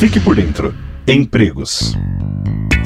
Fique por dentro. Empregos.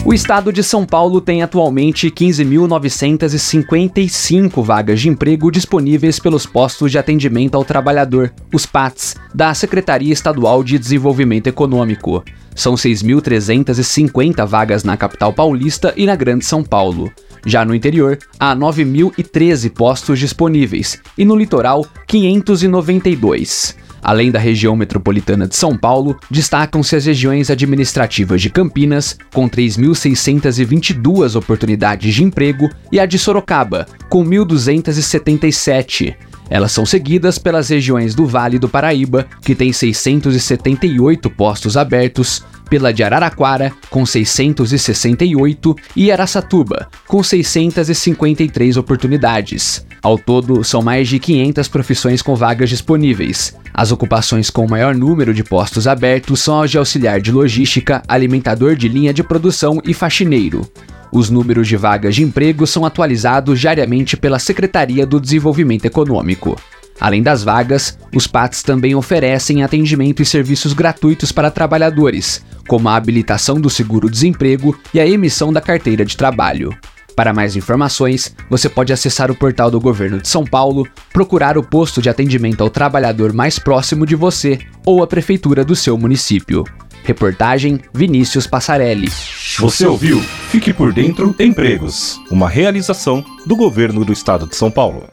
O estado de São Paulo tem atualmente 15.955 vagas de emprego disponíveis pelos postos de atendimento ao trabalhador, os PATs, da Secretaria Estadual de Desenvolvimento Econômico. São 6.350 vagas na capital paulista e na Grande São Paulo. Já no interior, há 9.013 postos disponíveis e no litoral, 592. Além da região metropolitana de São Paulo, destacam-se as regiões administrativas de Campinas, com 3.622 oportunidades de emprego, e a de Sorocaba, com 1.277. Elas são seguidas pelas regiões do Vale do Paraíba, que tem 678 postos abertos, pela de Araraquara, com 668, e Araçatuba, com 653 oportunidades. Ao todo, são mais de 500 profissões com vagas disponíveis. As ocupações com maior número de postos abertos são as de auxiliar de logística, alimentador de linha de produção e faxineiro. Os números de vagas de emprego são atualizados diariamente pela Secretaria do Desenvolvimento Econômico. Além das vagas, os PATs também oferecem atendimento e serviços gratuitos para trabalhadores, como a habilitação do seguro-desemprego e a emissão da carteira de trabalho. Para mais informações, você pode acessar o portal do Governo de São Paulo, procurar o posto de atendimento ao trabalhador mais próximo de você ou a prefeitura do seu município. Reportagem Vinícius Passarelli. Você ouviu? Fique por dentro Empregos, uma realização do Governo do Estado de São Paulo.